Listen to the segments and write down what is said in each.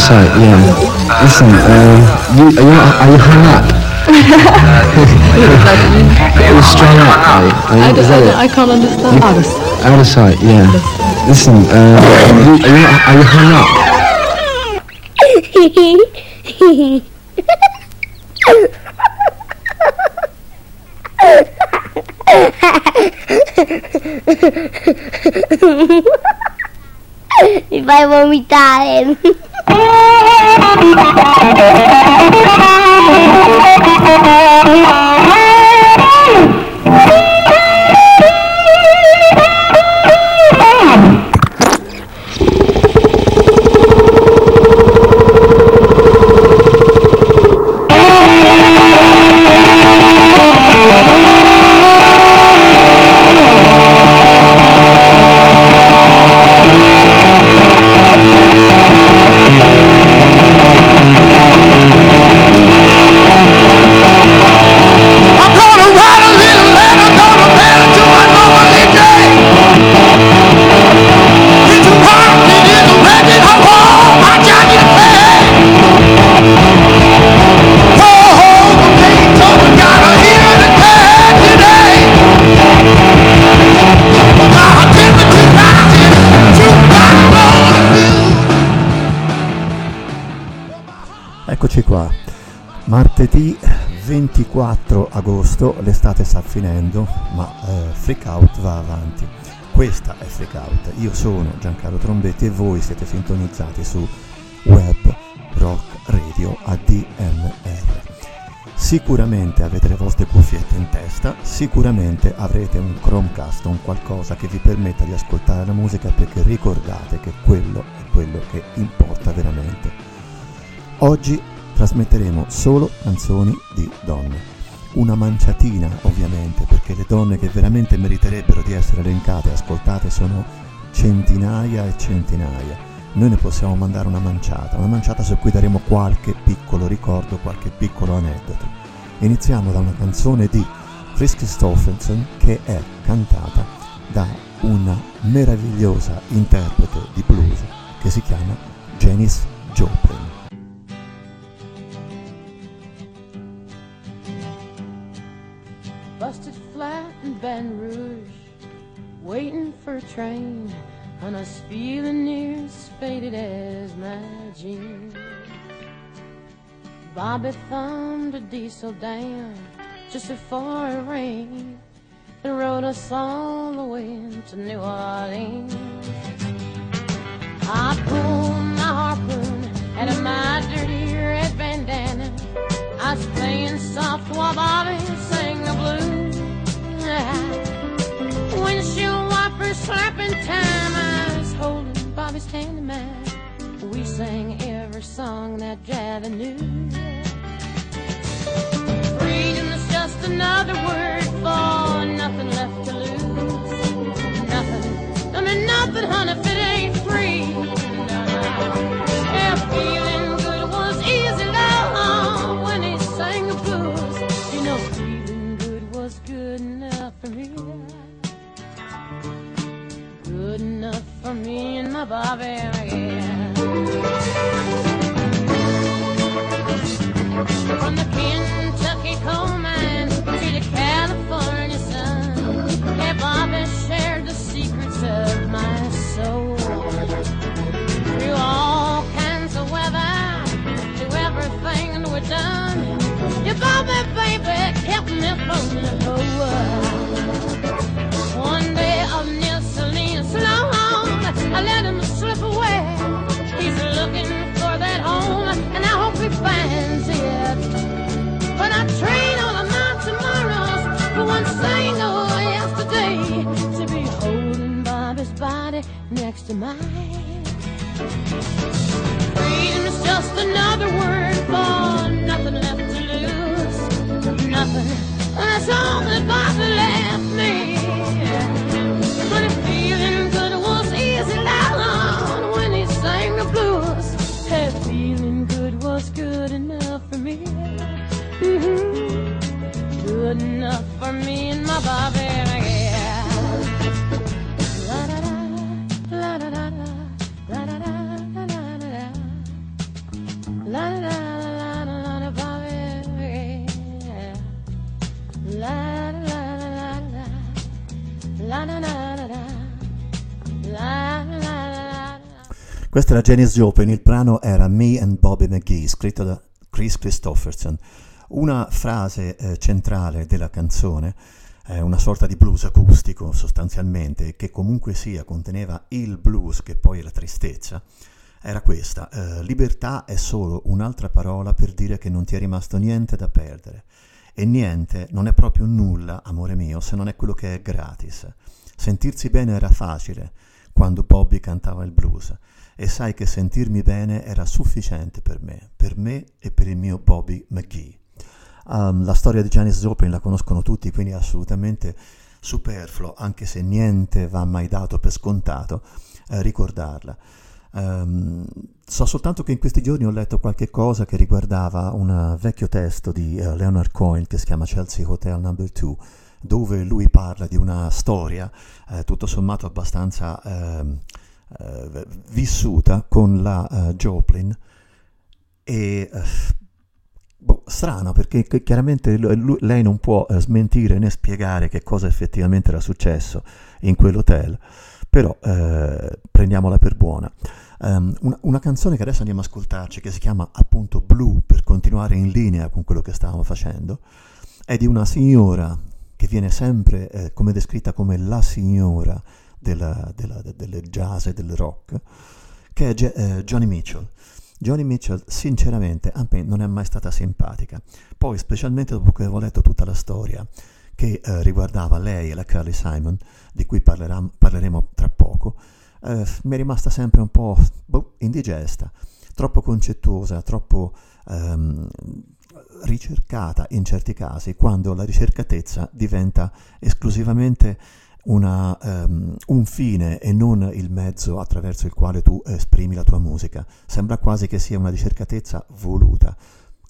sight, yeah. Listen, uh, you, are, you, are you hung up? You're strung up, are you? Are you, I, is that it? I, can't understand. Out of Out of sight, yeah. Listen, uh, you, are, you, are you hung up? Mi fai Thank you. Qua, martedì 24 agosto, l'estate sta finendo, ma eh, Freak Out va avanti. Questa è Freak Out, io sono Giancarlo Trombetti e voi siete sintonizzati su Web Rock Radio ADMR. Sicuramente avete le vostre cuffiette in testa, sicuramente avrete un Chromecast, un qualcosa che vi permetta di ascoltare la musica perché ricordate che quello è quello che importa veramente. Oggi trasmetteremo solo canzoni di donne. Una manciatina ovviamente, perché le donne che veramente meriterebbero di essere elencate e ascoltate sono centinaia e centinaia. Noi ne possiamo mandare una manciata, una manciata su cui daremo qualche piccolo ricordo, qualche piccolo aneddoto. Iniziamo da una canzone di Chris Christopherson che è cantata da una meravigliosa interprete di blues che si chiama Janice Joplin. Baton Rouge, waiting for a train, and I was feeling near as faded as my jeans. Bobby thumbed a diesel down just before it rained and rode us all the way to New Orleans. I pulled my harpoon out of my dirty red bandana. I was playing soft while Bobby sang the blues. Windshield wipers slapping time. I was holding Bobby's hand in mine. We sang every song that Javi knew. Freedom's just another word for nothing left to lose. Nothing, I mean nothing, honey, Good enough for me and my Bobby, yeah. From the Kentucky coal mines to the California sun, yeah, Bobby shared the secrets of my soul. Through all kinds of weather, through everything we've done, yeah, Bobby, baby, kept me from to mine. Freedom's just another word Questa era Janis Joplin, il brano era Me and Bobby McGee, scritto da Chris Christopherson. Una frase eh, centrale della canzone, eh, una sorta di blues acustico sostanzialmente, che comunque sia conteneva il blues che poi è la tristezza, era questa. Eh, libertà è solo un'altra parola per dire che non ti è rimasto niente da perdere. E niente non è proprio nulla, amore mio, se non è quello che è gratis. Sentirsi bene era facile quando Bobby cantava il blues e sai che sentirmi bene era sufficiente per me, per me e per il mio Bobby McGee. Um, la storia di Janis Joplin la conoscono tutti, quindi è assolutamente superfluo, anche se niente va mai dato per scontato, eh, ricordarla. Um, so soltanto che in questi giorni ho letto qualche cosa che riguardava un vecchio testo di uh, Leonard Cohen che si chiama Chelsea Hotel Number 2, dove lui parla di una storia eh, tutto sommato abbastanza eh, eh, vissuta con la uh, Joplin e uh, boh, strano perché chiaramente lui, lei non può uh, smentire né spiegare che cosa effettivamente era successo in quell'hotel però prendiamola per buona. Um, una, una, canzone che adesso andiamo a ascoltarci che si chiama appunto Blue per continuare in linea con quello che stavamo facendo è di una signora che viene sempre eh, come descritta come la signora della, della, del jazz e del rock, che è Ge- eh, Johnny Mitchell. Johnny Mitchell sinceramente a me non è mai stata simpatica, poi specialmente dopo che avevo letto tutta la storia che eh, riguardava lei e la Carly Simon, di cui parleremo tra poco, eh, mi è rimasta sempre un po' boh, indigesta, troppo concettuosa, troppo ehm, ricercata in certi casi, quando la ricercatezza diventa esclusivamente una, um, un fine e non il mezzo attraverso il quale tu esprimi la tua musica. Sembra quasi che sia una ricercatezza voluta.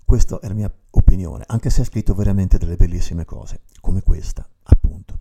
Questa è la mia opinione, anche se ha scritto veramente delle bellissime cose, come questa, appunto.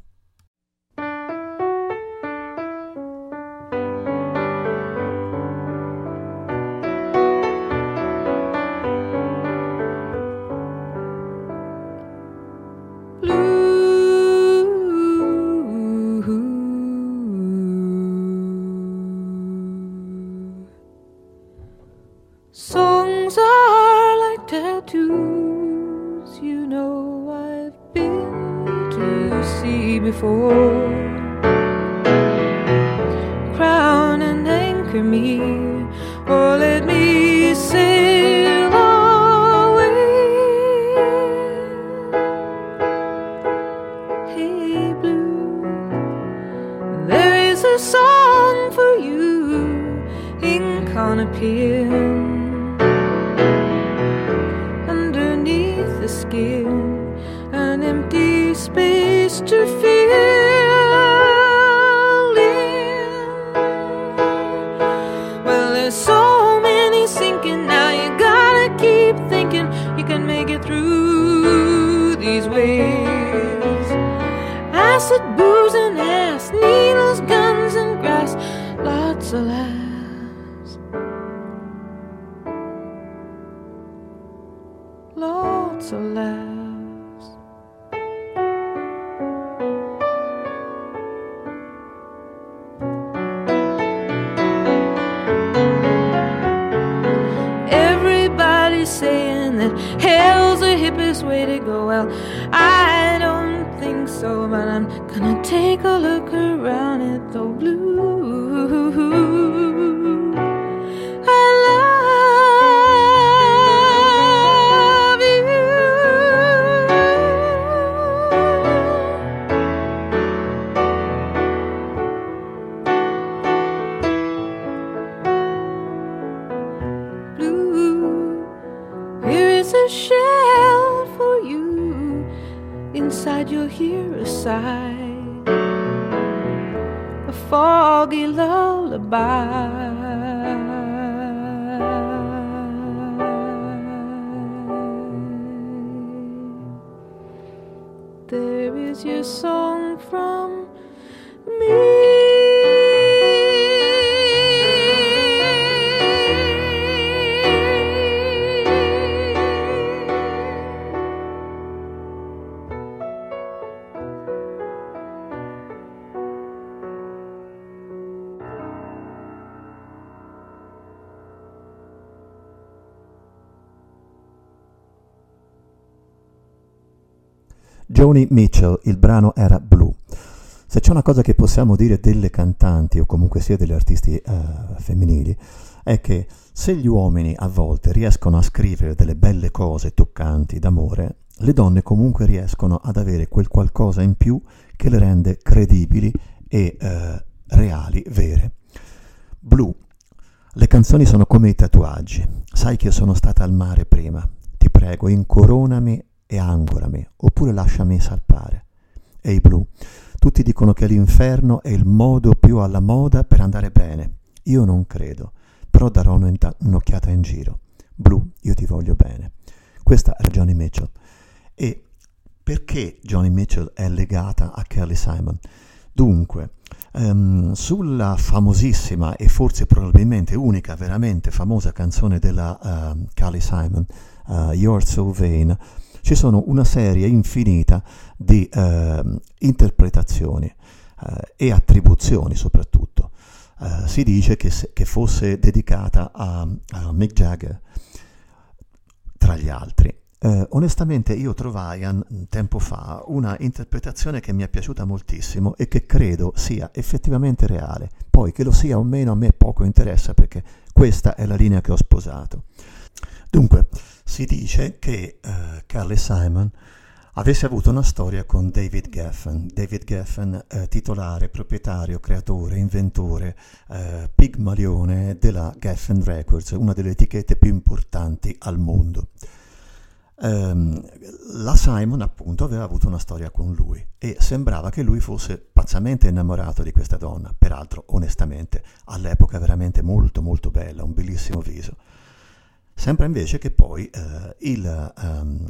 Inside, you'll hear a sigh, a foggy lullaby. Joni Mitchell, il brano era Blue. Se c'è una cosa che possiamo dire delle cantanti o comunque sia degli artisti uh, femminili è che se gli uomini a volte riescono a scrivere delle belle cose toccanti d'amore, le donne comunque riescono ad avere quel qualcosa in più che le rende credibili e uh, reali, vere. Blue. Le canzoni sono come i tatuaggi. Sai che io sono stata al mare prima. Ti prego, incoronami e angorami, oppure lasciami salpare. Ehi Blue, tutti dicono che l'inferno è il modo più alla moda per andare bene. Io non credo, però darò un'occhiata in giro. Blue, io ti voglio bene. Questa era Johnny Mitchell. E perché Johnny Mitchell è legata a Kelly Simon? Dunque, um, sulla famosissima e forse probabilmente unica, veramente famosa canzone della uh, Kelly Simon, uh, You're So Vain, ci sono una serie infinita di uh, interpretazioni e attribuzioni soprattutto. si dice che, se, che fosse dedicata a, a Mick Jagger, tra gli altri. Eh, onestamente io trovai an, tempo fa una interpretazione che mi è piaciuta moltissimo e che credo sia effettivamente reale. Poi che lo sia o meno a me poco interessa perché questa è la linea che ho sposato. Dunque, si dice che eh, Carly Simon avesse avuto una storia con David Geffen. David Geffen, eh, titolare, proprietario, creatore, inventore, eh, pigmalione della Geffen Records, una delle etichette più importanti al mondo. Um, la Simon appunto aveva avuto una storia con lui e sembrava che lui fosse pazzamente innamorato di questa donna, peraltro onestamente all'epoca veramente molto molto bella, un bellissimo viso. Sembra invece che poi uh, il um,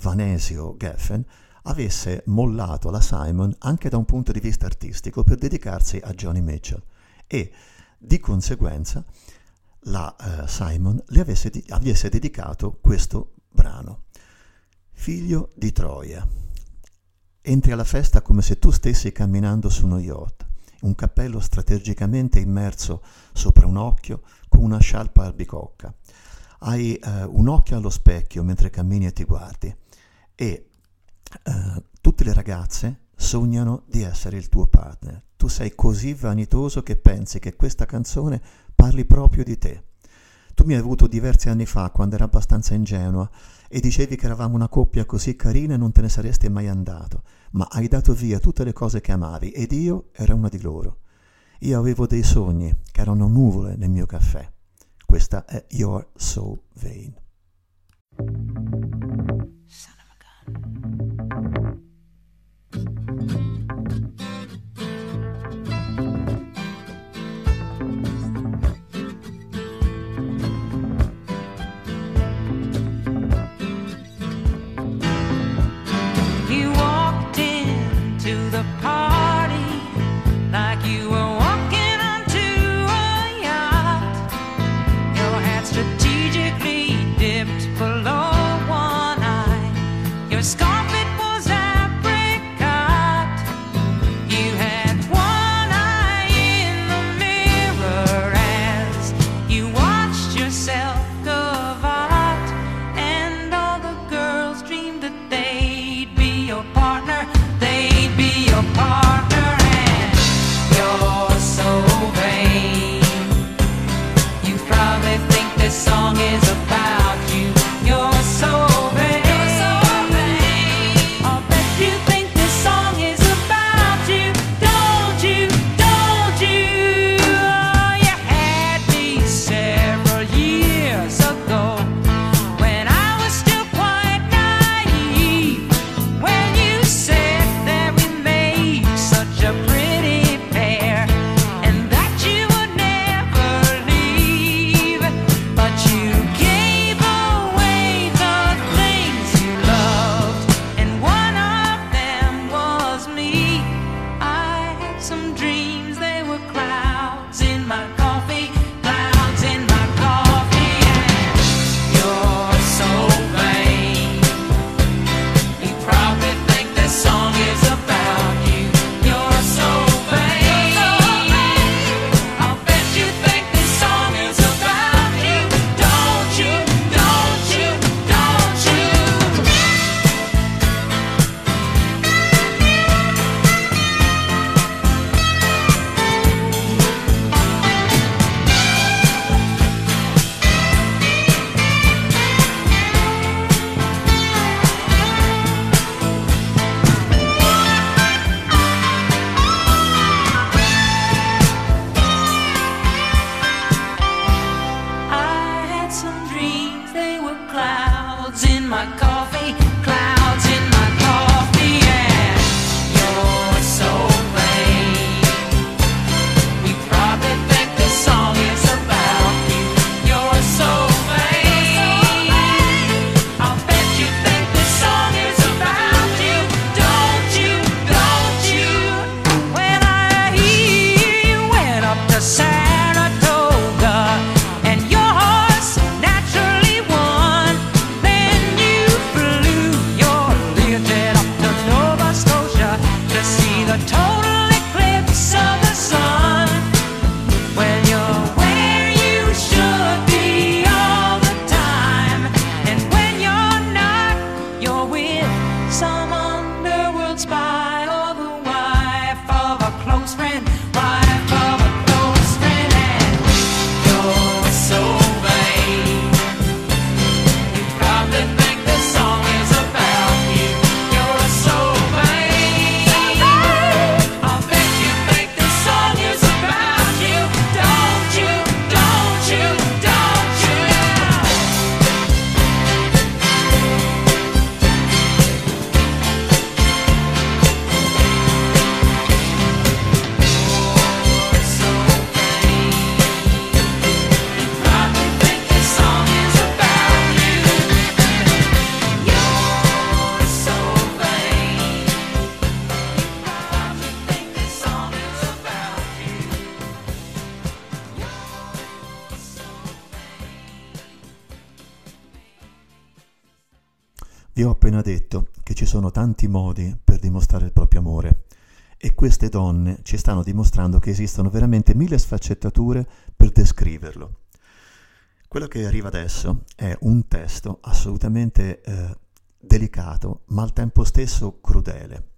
Vanesio Geffen avesse mollato la Simon anche da un punto di vista artistico per dedicarsi a Johnny Mitchell e di conseguenza la uh, Simon le avesse, di- avesse dedicato questo brano. Figlio di Troia. Entri alla festa come se tu stessi camminando su uno yacht, un cappello strategicamente immerso sopra un occhio con una scialpa albicocca. Hai uh, un occhio allo specchio mentre cammini e ti guardi e uh, tutte le ragazze sognano di essere il tuo partner. Tu sei così vanitoso che pensi che questa canzone parli proprio di te. Tu mi hai avuto diversi anni fa, quando ero abbastanza ingenua, e dicevi che eravamo una coppia così carina e non te ne saresti mai andato, ma hai dato via tutte le cose che amavi ed io ero una di loro. Io avevo dei sogni che erano nuvole nel mio caffè. Questa è You're So Vain. Appena detto che ci sono tanti modi per dimostrare il proprio amore e queste donne ci stanno dimostrando che esistono veramente mille sfaccettature per descriverlo. Quello che arriva adesso è un testo assolutamente eh, delicato, ma al tempo stesso crudele.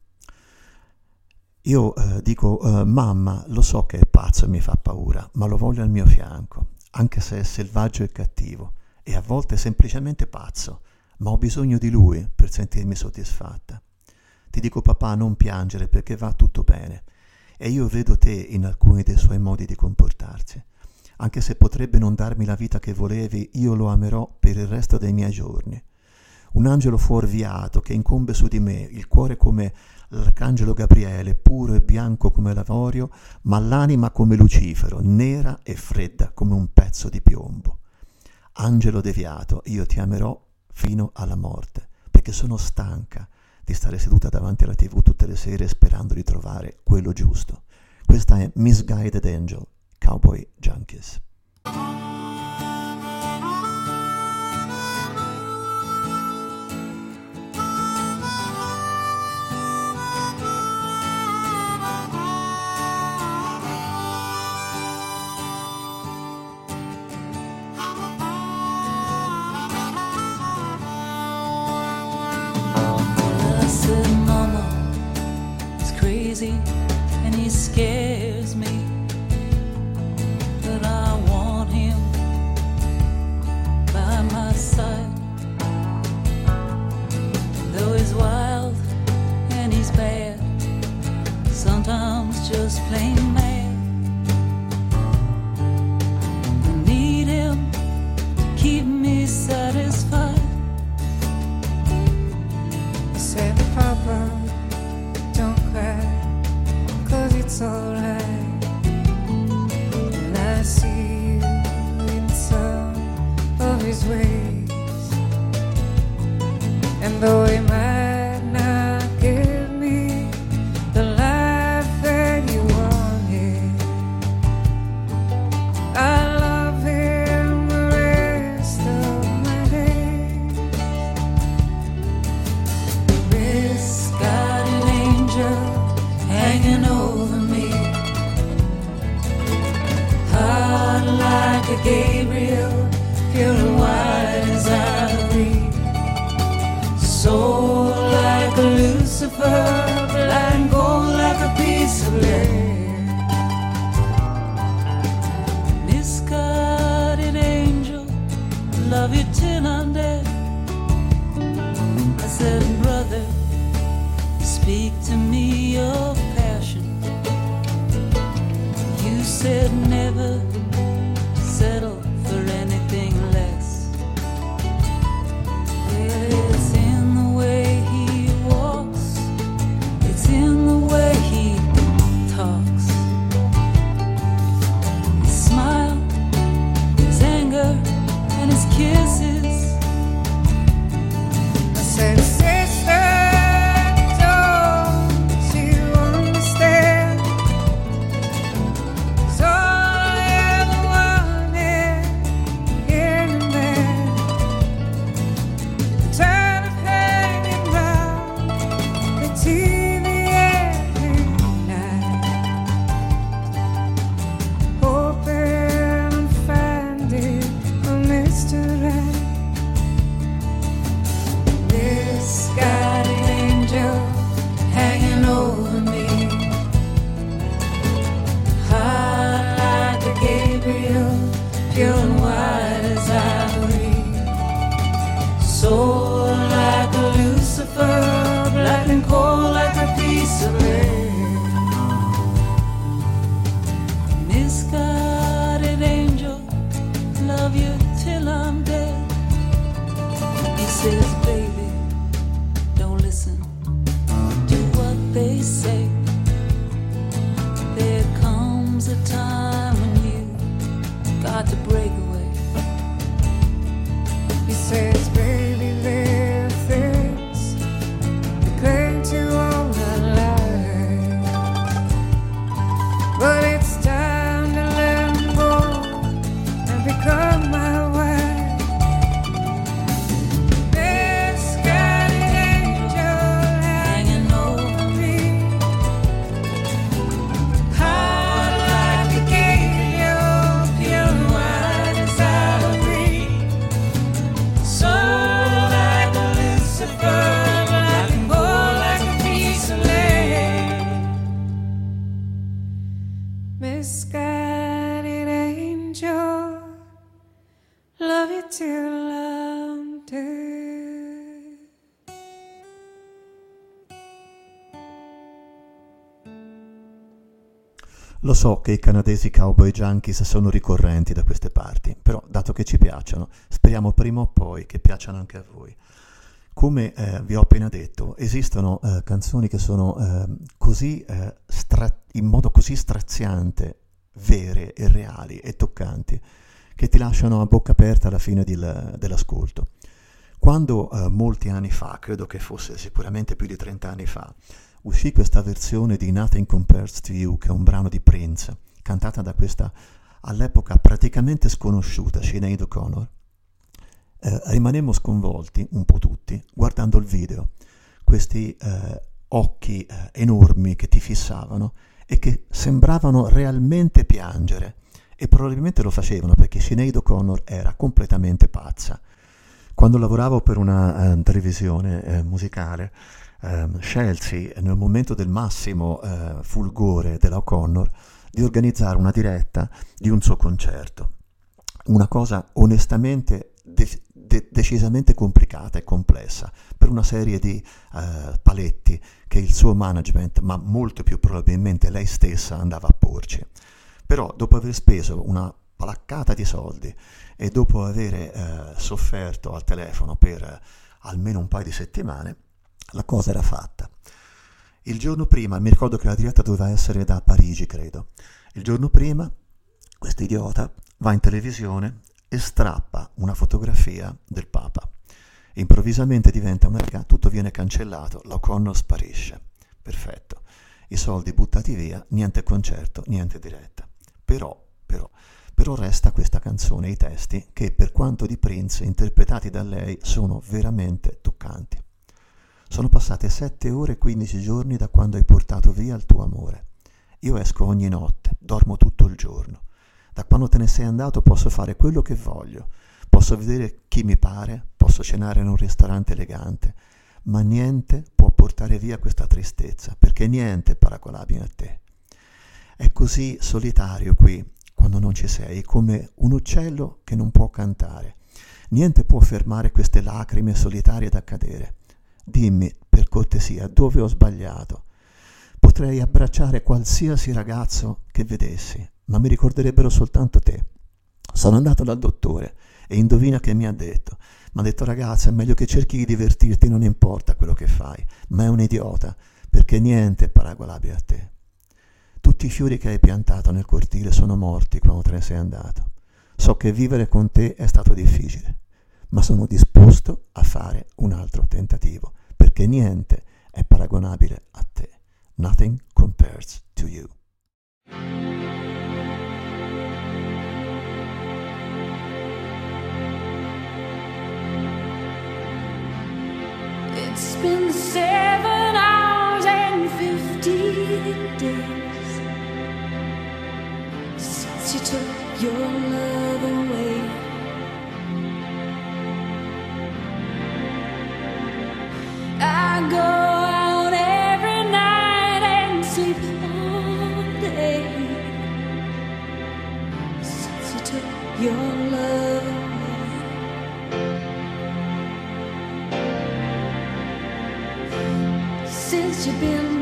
Io eh, dico, eh, mamma, lo so che è pazzo e mi fa paura, ma lo voglio al mio fianco, anche se è selvaggio e cattivo, e a volte semplicemente pazzo, ma ho bisogno di lui per sentirmi soddisfatta. Ti dico papà non piangere perché va tutto bene e io vedo te in alcuni dei suoi modi di comportarsi. Anche se potrebbe non darmi la vita che volevi, io lo amerò per il resto dei miei giorni. Un angelo fuorviato che incombe su di me, il cuore come l'arcangelo Gabriele, puro e bianco come l'avorio, ma l'anima come Lucifero, nera e fredda come un pezzo di piombo. Angelo deviato, io ti amerò fino alla morte, perché sono stanca di stare seduta davanti alla tv tutte le sere sperando di trovare quello giusto. Questa è Misguided Angel, Cowboy Junkies. crazy and he's scared. I Lo so che i canadesi cowboy junkies sono ricorrenti da queste parti, però dato che ci piacciono, speriamo prima o poi che piacciono anche a voi. Come eh, vi ho appena detto, esistono eh, canzoni che sono eh, così, eh, stra- in modo così straziante, vere e reali e toccanti, che ti lasciano a bocca aperta alla fine del- dell'ascolto. Quando eh, molti anni fa, credo che fosse sicuramente più di 30 anni fa, uscì questa versione di Nothing Compares to You, che è un brano di Prince, cantata da questa all'epoca praticamente sconosciuta Sinead O'Connor, eh, rimanemmo sconvolti, un po' tutti, guardando il video, questi eh, occhi eh, enormi che ti fissavano e che sembravano realmente piangere. E probabilmente lo facevano perché Sinead O'Connor era completamente pazza. Quando lavoravo per una eh, televisione eh, musicale, ehm, scelsi nel momento del massimo eh, fulgore della O'Connor di organizzare una diretta di un suo concerto. Una cosa onestamente de- de- decisamente complicata e complessa per una serie di eh, paletti che il suo management, ma molto più probabilmente lei stessa, andava a porci. Però dopo aver speso una palaccata di soldi e dopo aver eh, sofferto al telefono per eh, almeno un paio di settimane, la cosa era fatta. Il giorno prima, mi ricordo che la diretta doveva essere da Parigi, credo. Il giorno prima, questo idiota va in televisione e strappa una fotografia del Papa. Improvvisamente diventa una riga, tutto viene cancellato, la O'Connor sparisce. Perfetto. I soldi buttati via, niente concerto, niente diretta. Però, però, però resta questa canzone, i testi, che per quanto di Prince, interpretati da lei, sono veramente toccanti. Sono passate 7 ore e 15 giorni da quando hai portato via il tuo amore. Io esco ogni notte, dormo tutto il giorno. Da quando te ne sei andato posso fare quello che voglio, posso vedere chi mi pare, posso cenare in un ristorante elegante, ma niente può portare via questa tristezza, perché niente è paragonabile a te. È così solitario qui quando non ci sei, come un uccello che non può cantare. Niente può fermare queste lacrime solitarie da cadere. Dimmi, per cortesia, dove ho sbagliato. Potrei abbracciare qualsiasi ragazzo che vedessi, ma mi ricorderebbero soltanto te. Sono andato dal dottore e indovina che mi ha detto. Mi ha detto ragazza, è meglio che cerchi di divertirti, non importa quello che fai, ma è un idiota, perché niente è paragonabile a te. Tutti i fiori che hai piantato nel cortile sono morti quando te ne sei andato. So che vivere con te è stato difficile, ma sono disposto a fare un altro tentativo, perché niente è paragonabile a te. Nothing compares to you. It's been seven hours and fifty days since you took your love away. Your love. Since you've been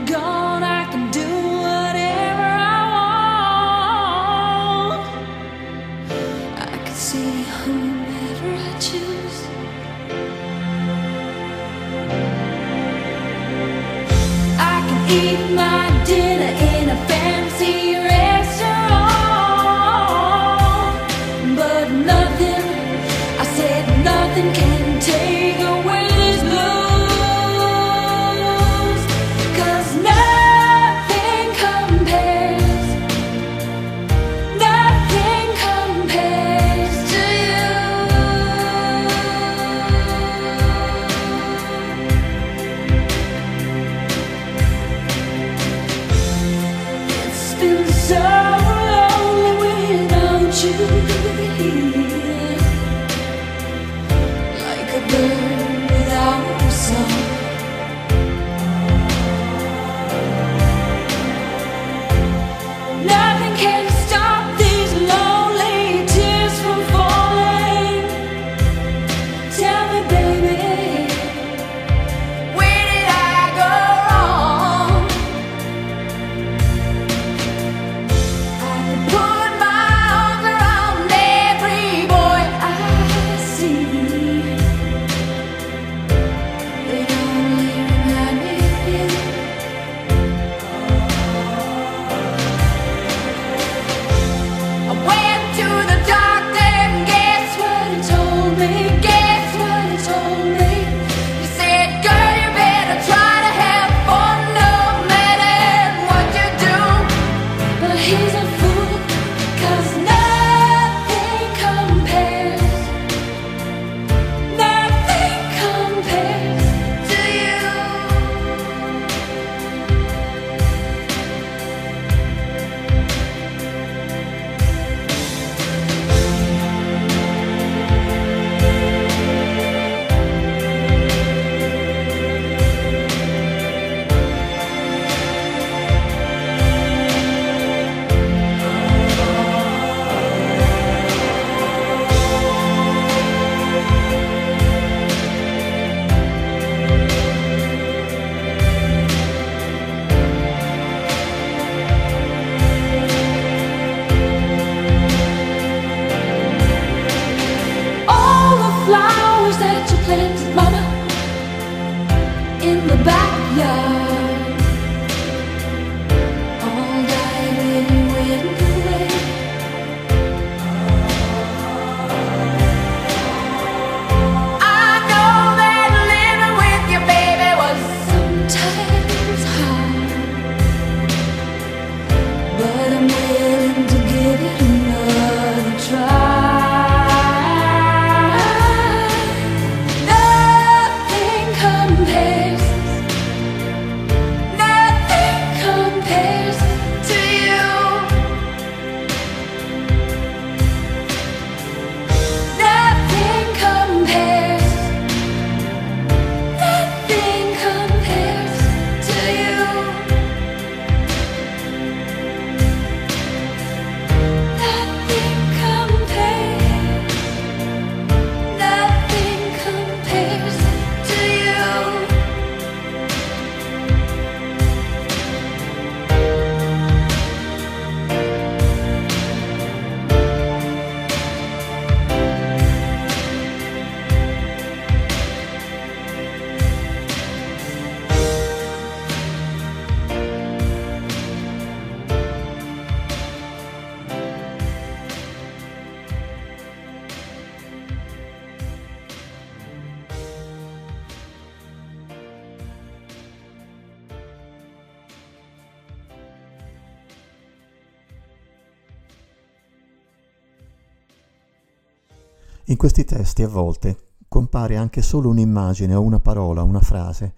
questi testi a volte compare anche solo un'immagine o una parola, una frase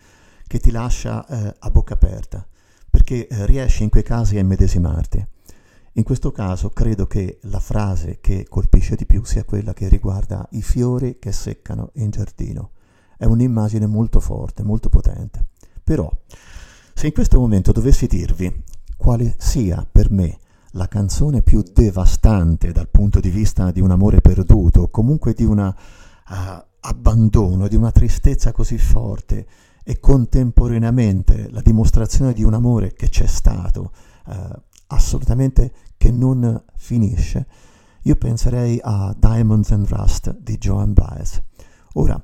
che ti lascia eh, a bocca aperta, perché eh, riesci in quei casi a immedesimarti. In questo caso credo che la frase che colpisce di più sia quella che riguarda i fiori che seccano in giardino. È un'immagine molto forte, molto potente. Però, se in questo momento dovessi dirvi quale sia per me la canzone più devastante dal punto di vista di un amore perduto, comunque di un abbandono, di una tristezza così forte e contemporaneamente la dimostrazione di un amore che c'è stato, eh, assolutamente che non finisce, io penserei a Diamonds and Rust di Joan Baez. Ora,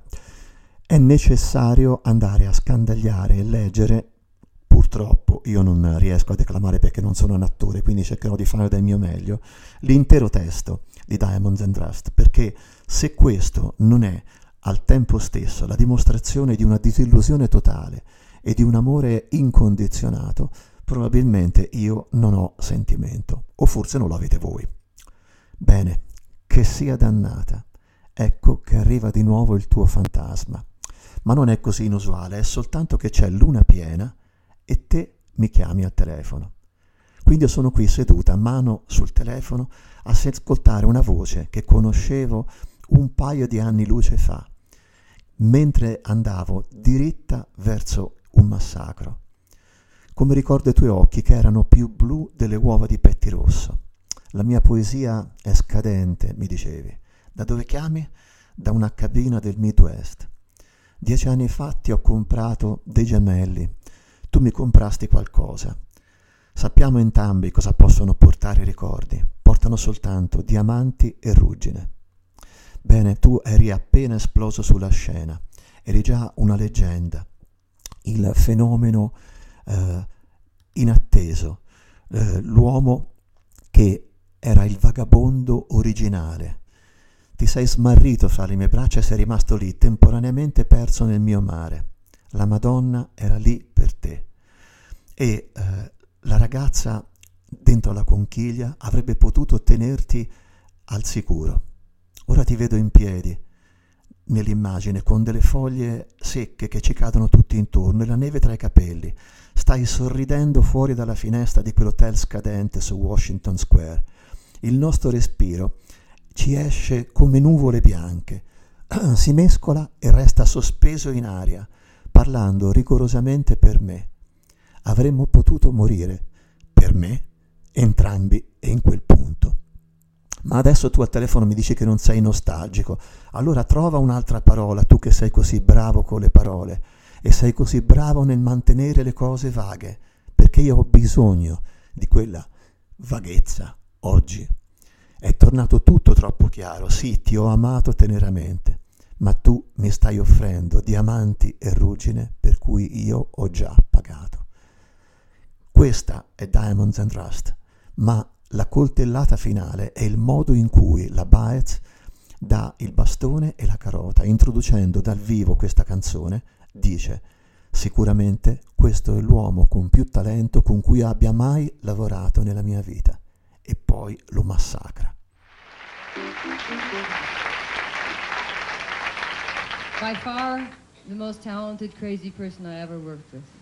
è necessario andare a scandagliare e leggere purtroppo io non riesco a declamare perché non sono un attore, quindi cercherò di fare del mio meglio, l'intero testo di Diamonds and Rust, perché se questo non è al tempo stesso la dimostrazione di una disillusione totale e di un amore incondizionato, probabilmente io non ho sentimento, o forse non lo avete voi. Bene, che sia dannata, ecco che arriva di nuovo il tuo fantasma. Ma non è così inusuale, è soltanto che c'è luna piena e te mi chiami al telefono. Quindi io sono qui seduta, mano sul telefono, a ascoltare una voce che conoscevo un paio di anni luce fa, mentre andavo diritta verso un massacro. Come ricordo i tuoi occhi che erano più blu delle uova di pettirosso. La mia poesia è scadente, mi dicevi. Da dove chiami? Da una cabina del Midwest. Dieci anni fa ti ho comprato dei gemelli. Tu mi comprasti qualcosa. Sappiamo entrambi cosa possono portare i ricordi. Portano soltanto diamanti e ruggine. Bene, tu eri appena esploso sulla scena. Eri già una leggenda. Il fenomeno eh, inatteso. Eh, l'uomo che era il vagabondo originale. Ti sei smarrito fra le mie braccia e sei rimasto lì, temporaneamente perso nel mio mare. La Madonna era lì per te. E eh, la ragazza dentro la conchiglia avrebbe potuto tenerti al sicuro. Ora ti vedo in piedi nell'immagine con delle foglie secche che ci cadono tutti intorno e la neve tra i capelli. Stai sorridendo fuori dalla finestra di quell'hotel scadente su Washington Square. Il nostro respiro ci esce come nuvole bianche, si mescola e resta sospeso in aria, parlando rigorosamente per me. Avremmo potuto morire, per me, entrambi e in quel punto. Ma adesso tu al telefono mi dici che non sei nostalgico. Allora trova un'altra parola, tu che sei così bravo con le parole e sei così bravo nel mantenere le cose vaghe, perché io ho bisogno di quella vaghezza oggi. È tornato tutto troppo chiaro, sì, ti ho amato teneramente, ma tu mi stai offrendo diamanti e ruggine per cui io ho già pagato. Questa è Diamonds and Rust, ma la coltellata finale è il modo in cui la Baez dà il bastone e la carota, introducendo dal vivo questa canzone, dice Sicuramente questo è l'uomo con più talento con cui abbia mai lavorato nella mia vita. E poi lo massacra. by far the most talented, crazy person I ever worked with.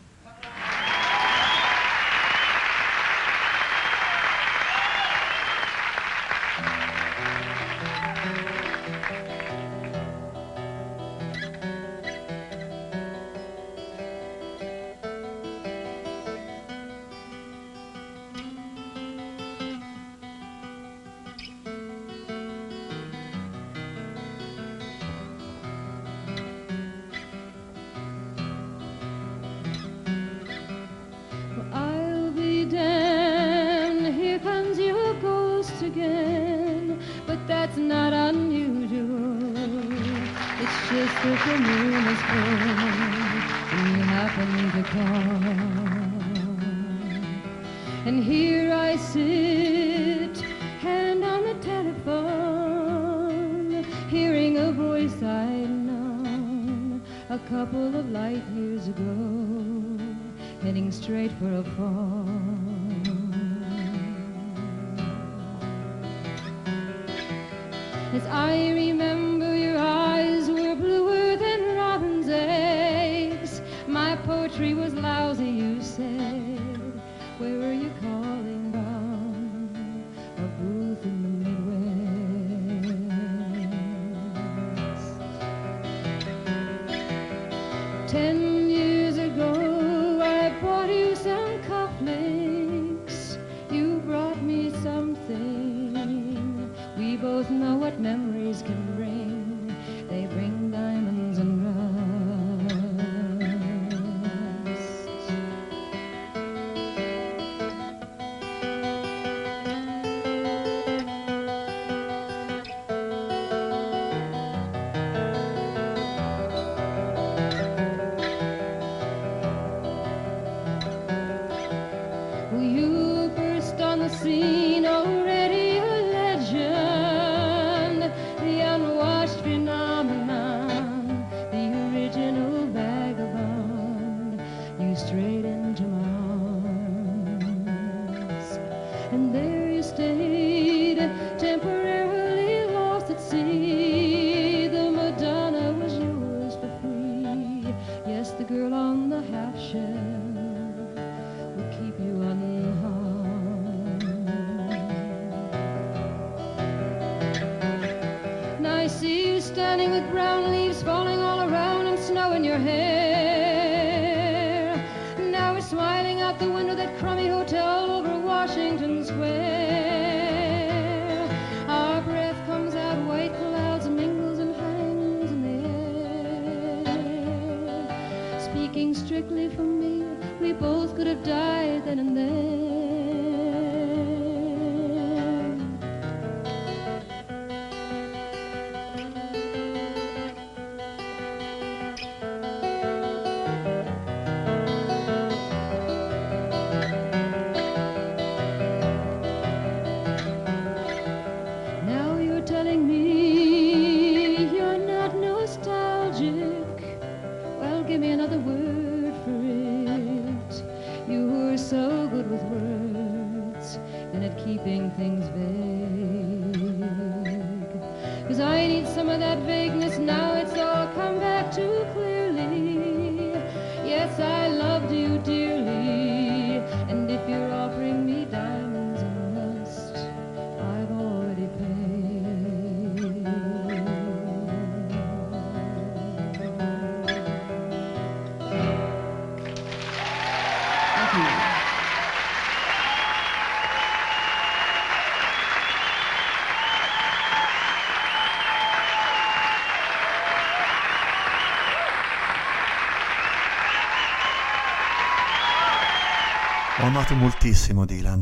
amato moltissimo Dylan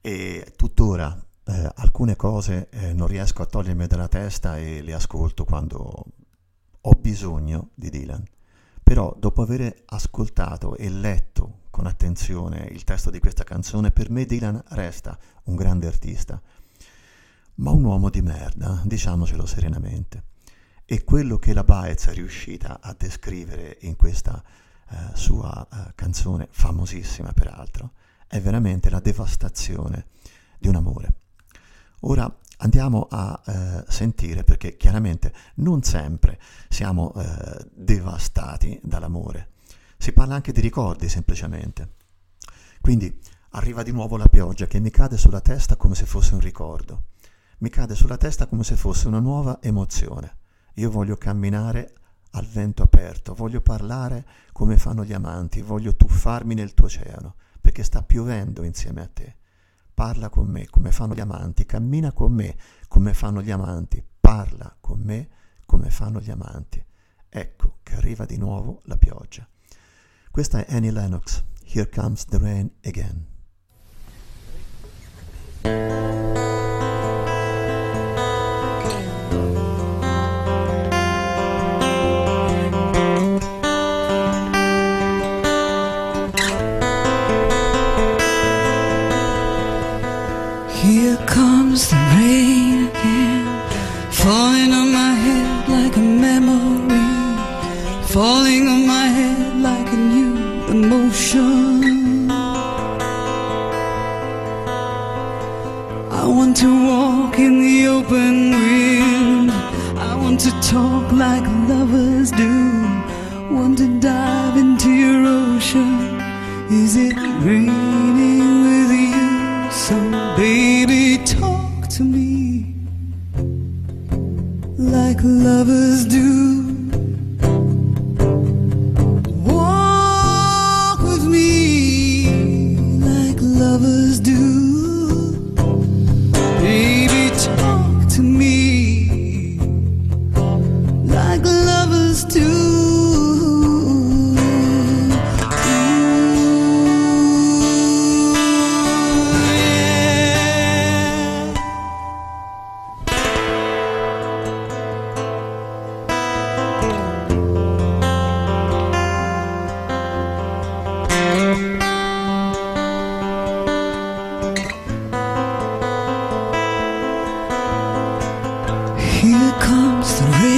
e tuttora eh, alcune cose eh, non riesco a togliermi dalla testa e le ascolto quando ho bisogno di Dylan. Però dopo aver ascoltato e letto con attenzione il testo di questa canzone, per me Dylan resta un grande artista, ma un uomo di merda, diciamocelo serenamente. E quello che la Baez è riuscita a descrivere in questa canzone eh, sua eh, canzone, famosissima peraltro, è veramente la devastazione di un amore. Ora andiamo a eh, sentire, perché chiaramente non sempre siamo eh, devastati dall'amore, si parla anche di ricordi semplicemente. Quindi arriva di nuovo la pioggia che mi cade sulla testa come se fosse un ricordo, mi cade sulla testa come se fosse una nuova emozione. Io voglio camminare al vento aperto, voglio parlare come fanno gli amanti, voglio tuffarmi nel tuo oceano, perché sta piovendo insieme a te. Parla con me come fanno gli amanti, cammina con me come fanno gli amanti, parla con me come fanno gli amanti. Ecco che arriva di nuovo la pioggia. Questa è Annie Lennox, Here Comes the Rain Again. Like lovers do, want to dive into your ocean. Is it raining with you? So, baby, talk to me like lovers do. Comes the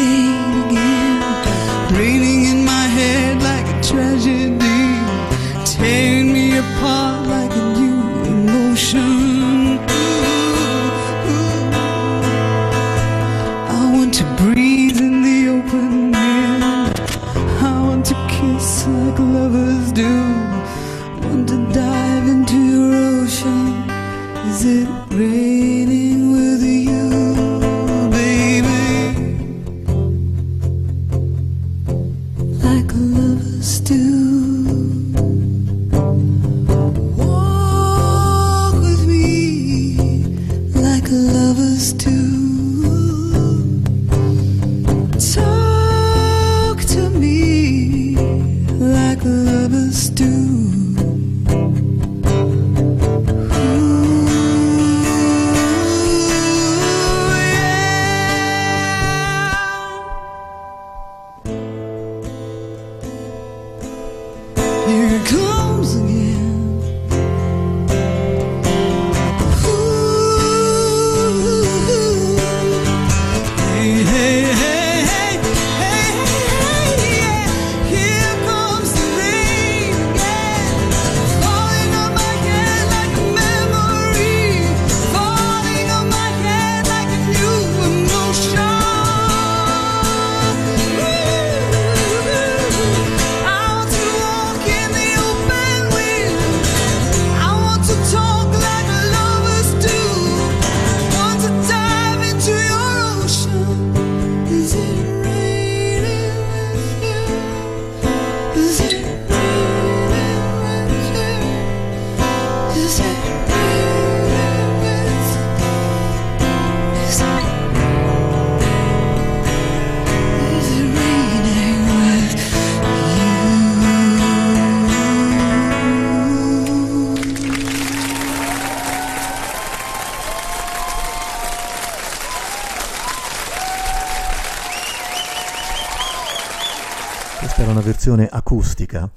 versione acustica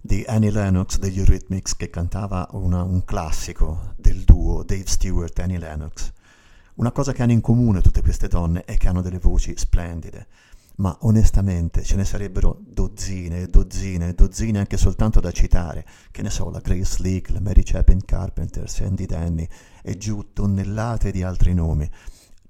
di Annie Lennox degli Eurythmics che cantava una- un classico del duo Dave Stewart e Annie Lennox. Una cosa che hanno in comune tutte queste donne è che hanno delle voci splendide, ma onestamente ce ne sarebbero dozzine e dozzine e dozzine anche soltanto da citare, che ne so, la Grace Leak, la Mary Chapin Carpenter, Sandy Denny e giù tonnellate di altri nomi.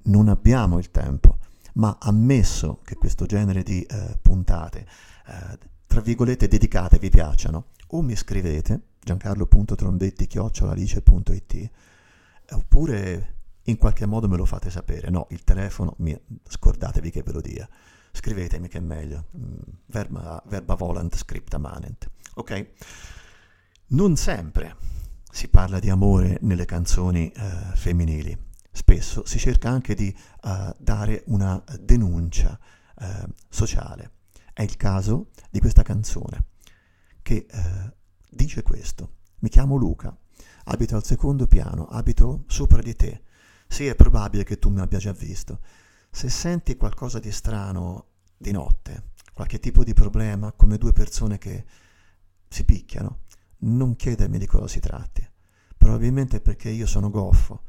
Non abbiamo il tempo, ma ammesso che questo genere di eh, puntate, eh, tra virgolette, dedicate vi piacciono, o mi scrivete giancarlo.trombetti-alice.it oppure in qualche modo me lo fate sapere. No, il telefono, mi, scordatevi che ve lo dia. Scrivetemi che è meglio. Mm, Verba, verba volant scripta manent. Ok? Non sempre si parla di amore nelle canzoni eh, femminili. Spesso si cerca anche di eh, dare una denuncia eh, sociale. È il caso di questa canzone che eh, dice questo. Mi chiamo Luca, abito al secondo piano, abito sopra di te. Sì, è probabile che tu mi abbia già visto. Se senti qualcosa di strano di notte, qualche tipo di problema, come due persone che si picchiano, non chiedermi di cosa si tratti. Probabilmente perché io sono goffo,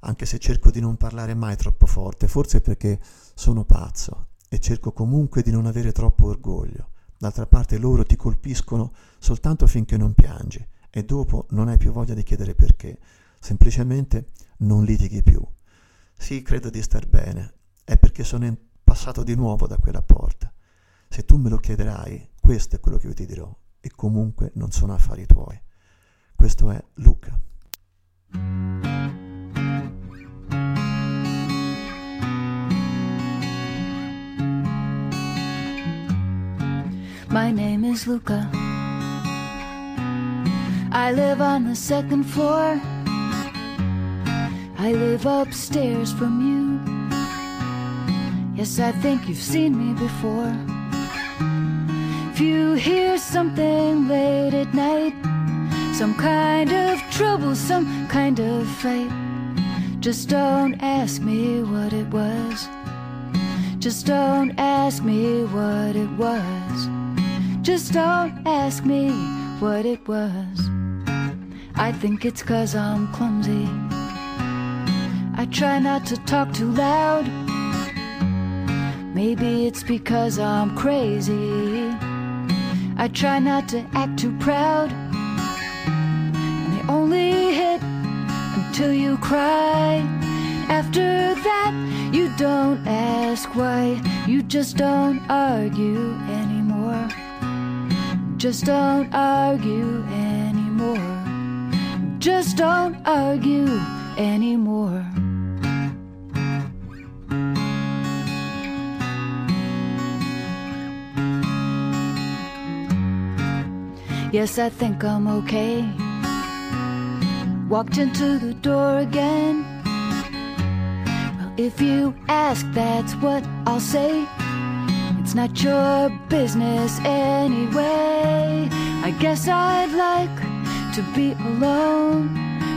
anche se cerco di non parlare mai troppo forte, forse perché sono pazzo e cerco comunque di non avere troppo orgoglio. D'altra parte loro ti colpiscono soltanto finché non piangi e dopo non hai più voglia di chiedere perché, semplicemente non litighi più. Sì, credo di star bene, è perché sono passato di nuovo da quella porta. Se tu me lo chiederai, questo è quello che io ti dirò e comunque non sono affari tuoi. Questo è Luca. My name is Luca. I live on the second floor. I live upstairs from you. Yes, I think you've seen me before. If you hear something late at night, some kind of trouble, some kind of fight, just don't ask me what it was. Just don't ask me what it was. Just don't ask me what it was. I think it's cause I'm clumsy. I try not to talk too loud. Maybe it's because I'm crazy. I try not to act too proud. And they only hit until you cry. After that, you don't ask why. You just don't argue. Just don't argue anymore. Just don't argue anymore. Yes, I think I'm okay. Walked into the door again. Well, if you ask, that's what I'll say. It's not your business anyway. I guess I'd like to be alone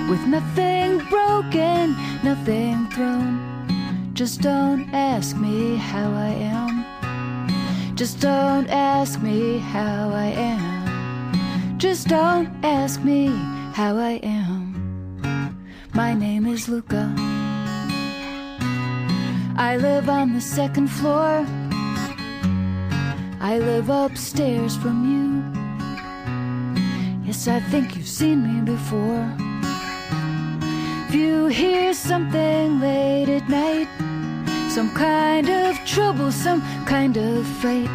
with nothing broken, nothing thrown. Just don't ask me how I am. Just don't ask me how I am. Just don't ask me how I am. My name is Luca. I live on the second floor. I live upstairs from you. Yes, I think you've seen me before. If you hear something late at night, some kind of trouble, some kind of fight,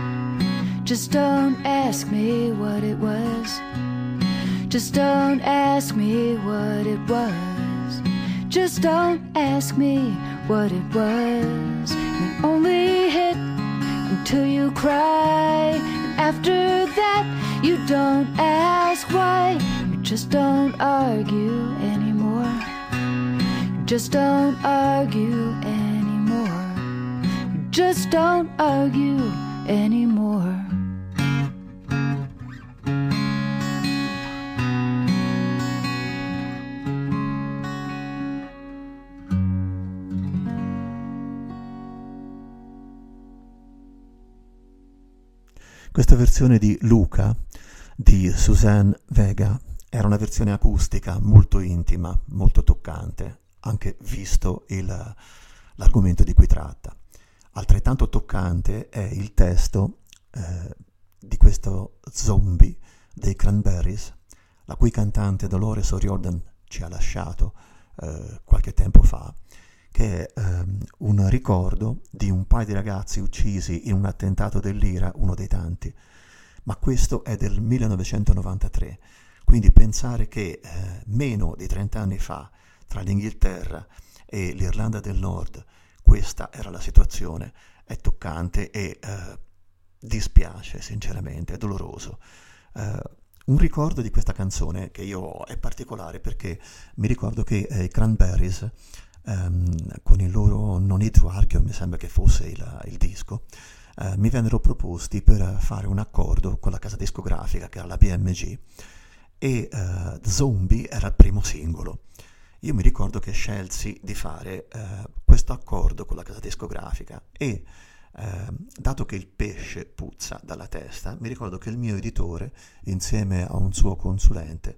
just don't ask me what it was. Just don't ask me what it was. Just don't ask me what it was. And only hit until you cry. And after that, you don't ask why. You just don't argue anymore. You just don't argue anymore. You just don't argue anymore. Questa versione di Luca di Suzanne Vega era una versione acustica molto intima, molto toccante, anche visto il, l'argomento di cui tratta. Altrettanto toccante è il testo eh, di questo zombie dei Cranberries, la cui cantante Dolores O'Riordan ci ha lasciato eh, qualche tempo fa, che è ehm, un ricordo di un paio di ragazzi uccisi in un attentato dell'Ira, uno dei tanti. Ma questo è del 1993, quindi pensare che eh, meno di 30 anni fa, tra l'Inghilterra e l'Irlanda del Nord, questa era la situazione, è toccante e eh, dispiace sinceramente, è doloroso. Uh, un ricordo di questa canzone che io ho è particolare perché mi ricordo che eh, i Cranberries um, con il loro Non Need to Argue, mi sembra che fosse il, il disco, uh, mi vennero proposti per fare un accordo con la casa discografica che era la BMG e uh, Zombie era il primo singolo. Io mi ricordo che scelsi di fare questo accordo con la casa discografica e eh, dato che il pesce puzza dalla testa, mi ricordo che il mio editore, insieme a un suo consulente,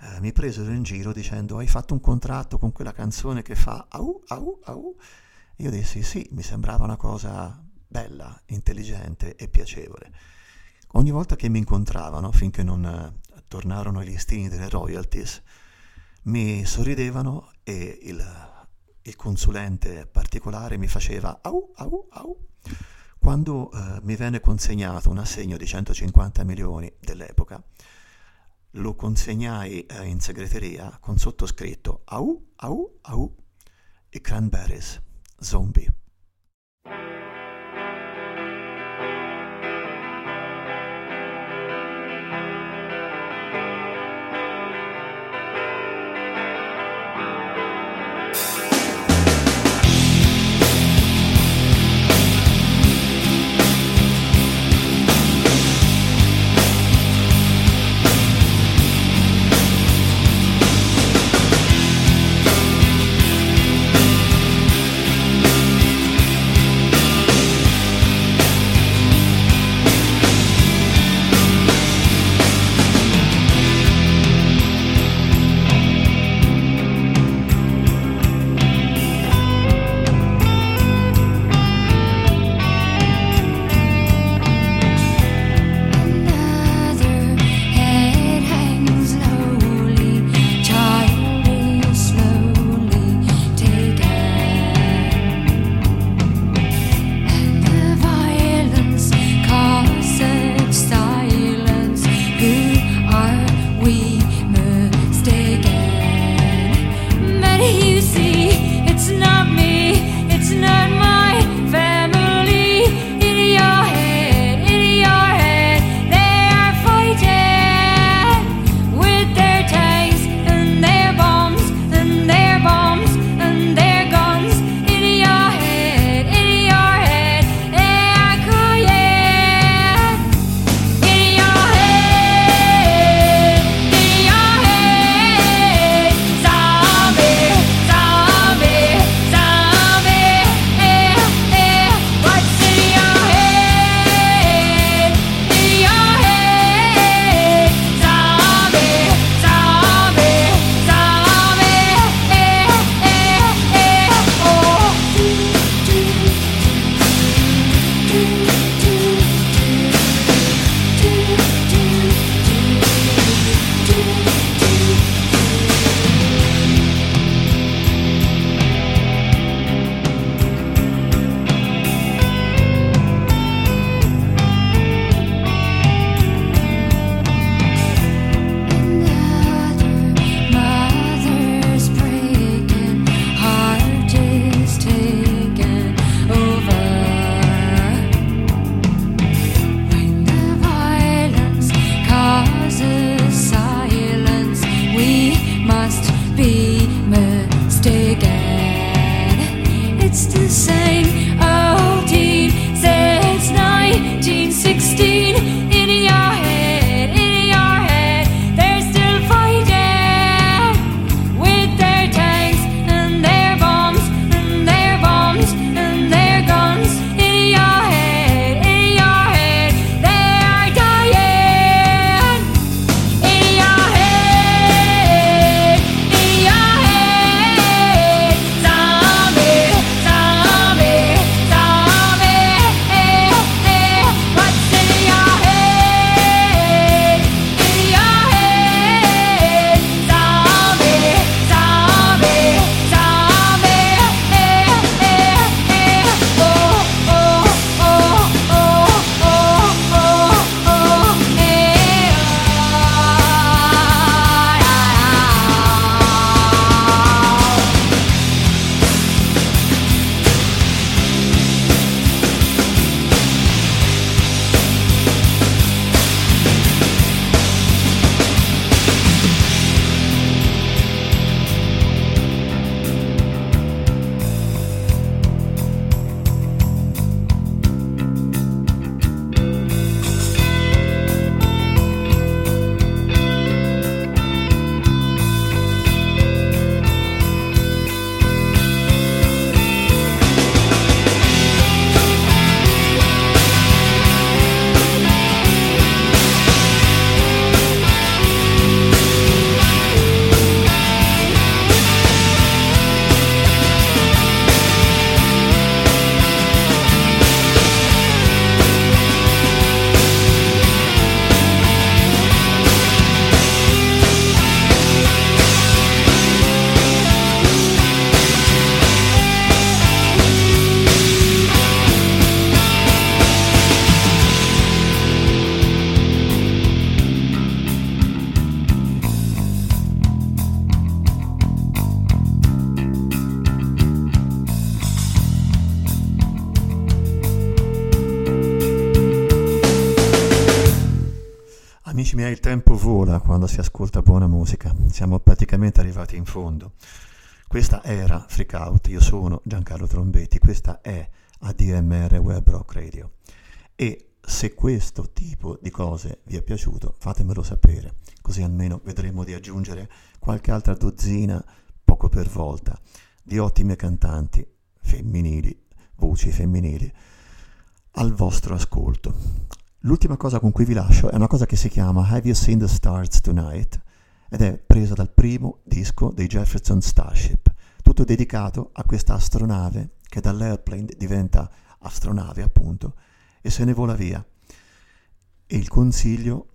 eh, mi presero in giro dicendo hai fatto un contratto con quella canzone che fa au au au? Io dissi sì, mi sembrava una cosa bella, intelligente e piacevole. Ogni volta che mi incontravano, finché non eh, tornarono i listini delle royalties, mi sorridevano e il il consulente particolare mi faceva au au au. Quando eh, mi venne consegnato un assegno di 150 milioni dell'epoca, lo consegnai eh, in segreteria con sottoscritto au au au i cranberries zombie. Siamo praticamente arrivati in fondo. Questa era Freak Out, io sono Giancarlo Trombetti, questa è ADMR Web Rock Radio. E se questo tipo di cose vi è piaciuto, fatemelo sapere, così almeno vedremo di aggiungere qualche altra dozzina, poco per volta, di ottime cantanti femminili, voci femminili, al vostro ascolto. L'ultima cosa con cui vi lascio è una cosa che si chiama Have You Seen the Stars Tonight? Ed è presa dal primo disco dei Jefferson Starship, tutto dedicato a questa astronave che dall'airplane diventa astronave appunto e se ne vola via. E il consiglio,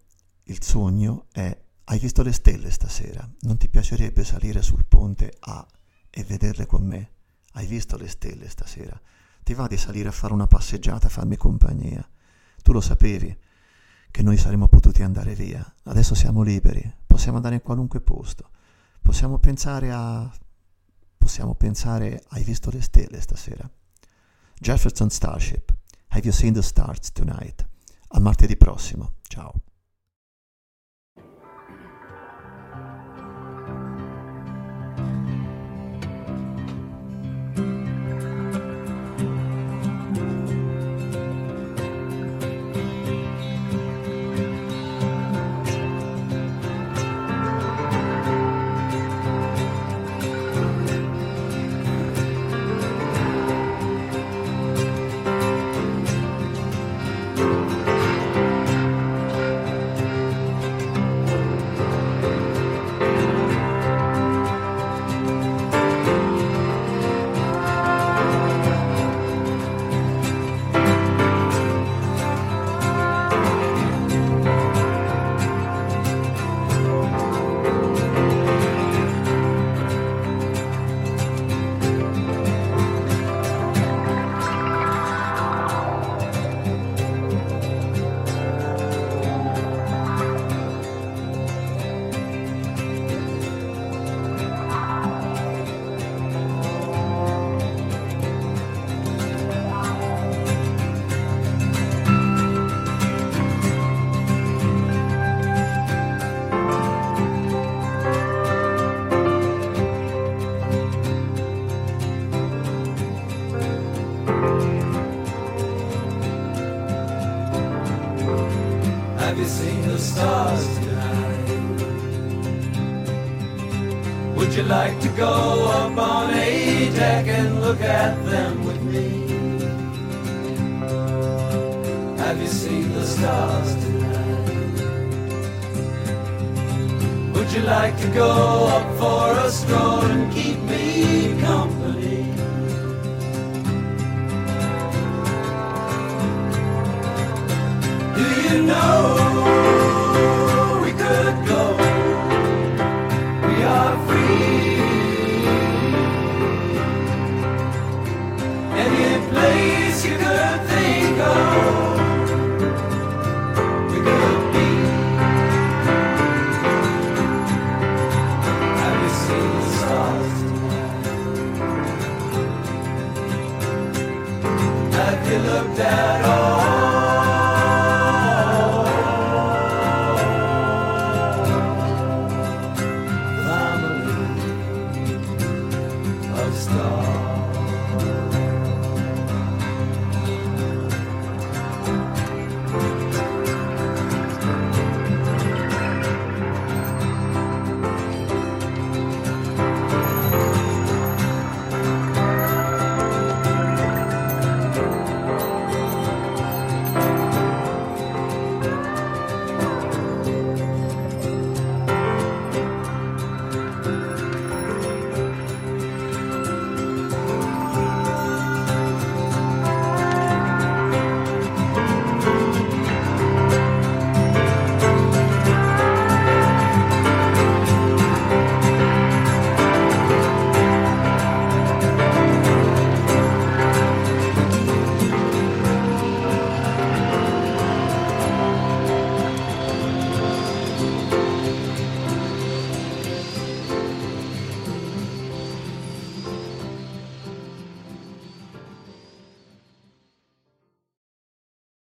il sogno è hai visto le stelle stasera? Non ti piacerebbe salire sul ponte A e vederle con me? Hai visto le stelle stasera? Ti va di salire a fare una passeggiata, a farmi compagnia? Tu lo sapevi che noi saremmo potuti andare via. Adesso siamo liberi, possiamo andare in qualunque posto. Possiamo pensare a... Possiamo pensare... Hai visto le stelle stasera? Jefferson Starship. Have you seen the stars tonight? A martedì prossimo. Ciao. You like to go up for a stroll and keep me company? Do you know down.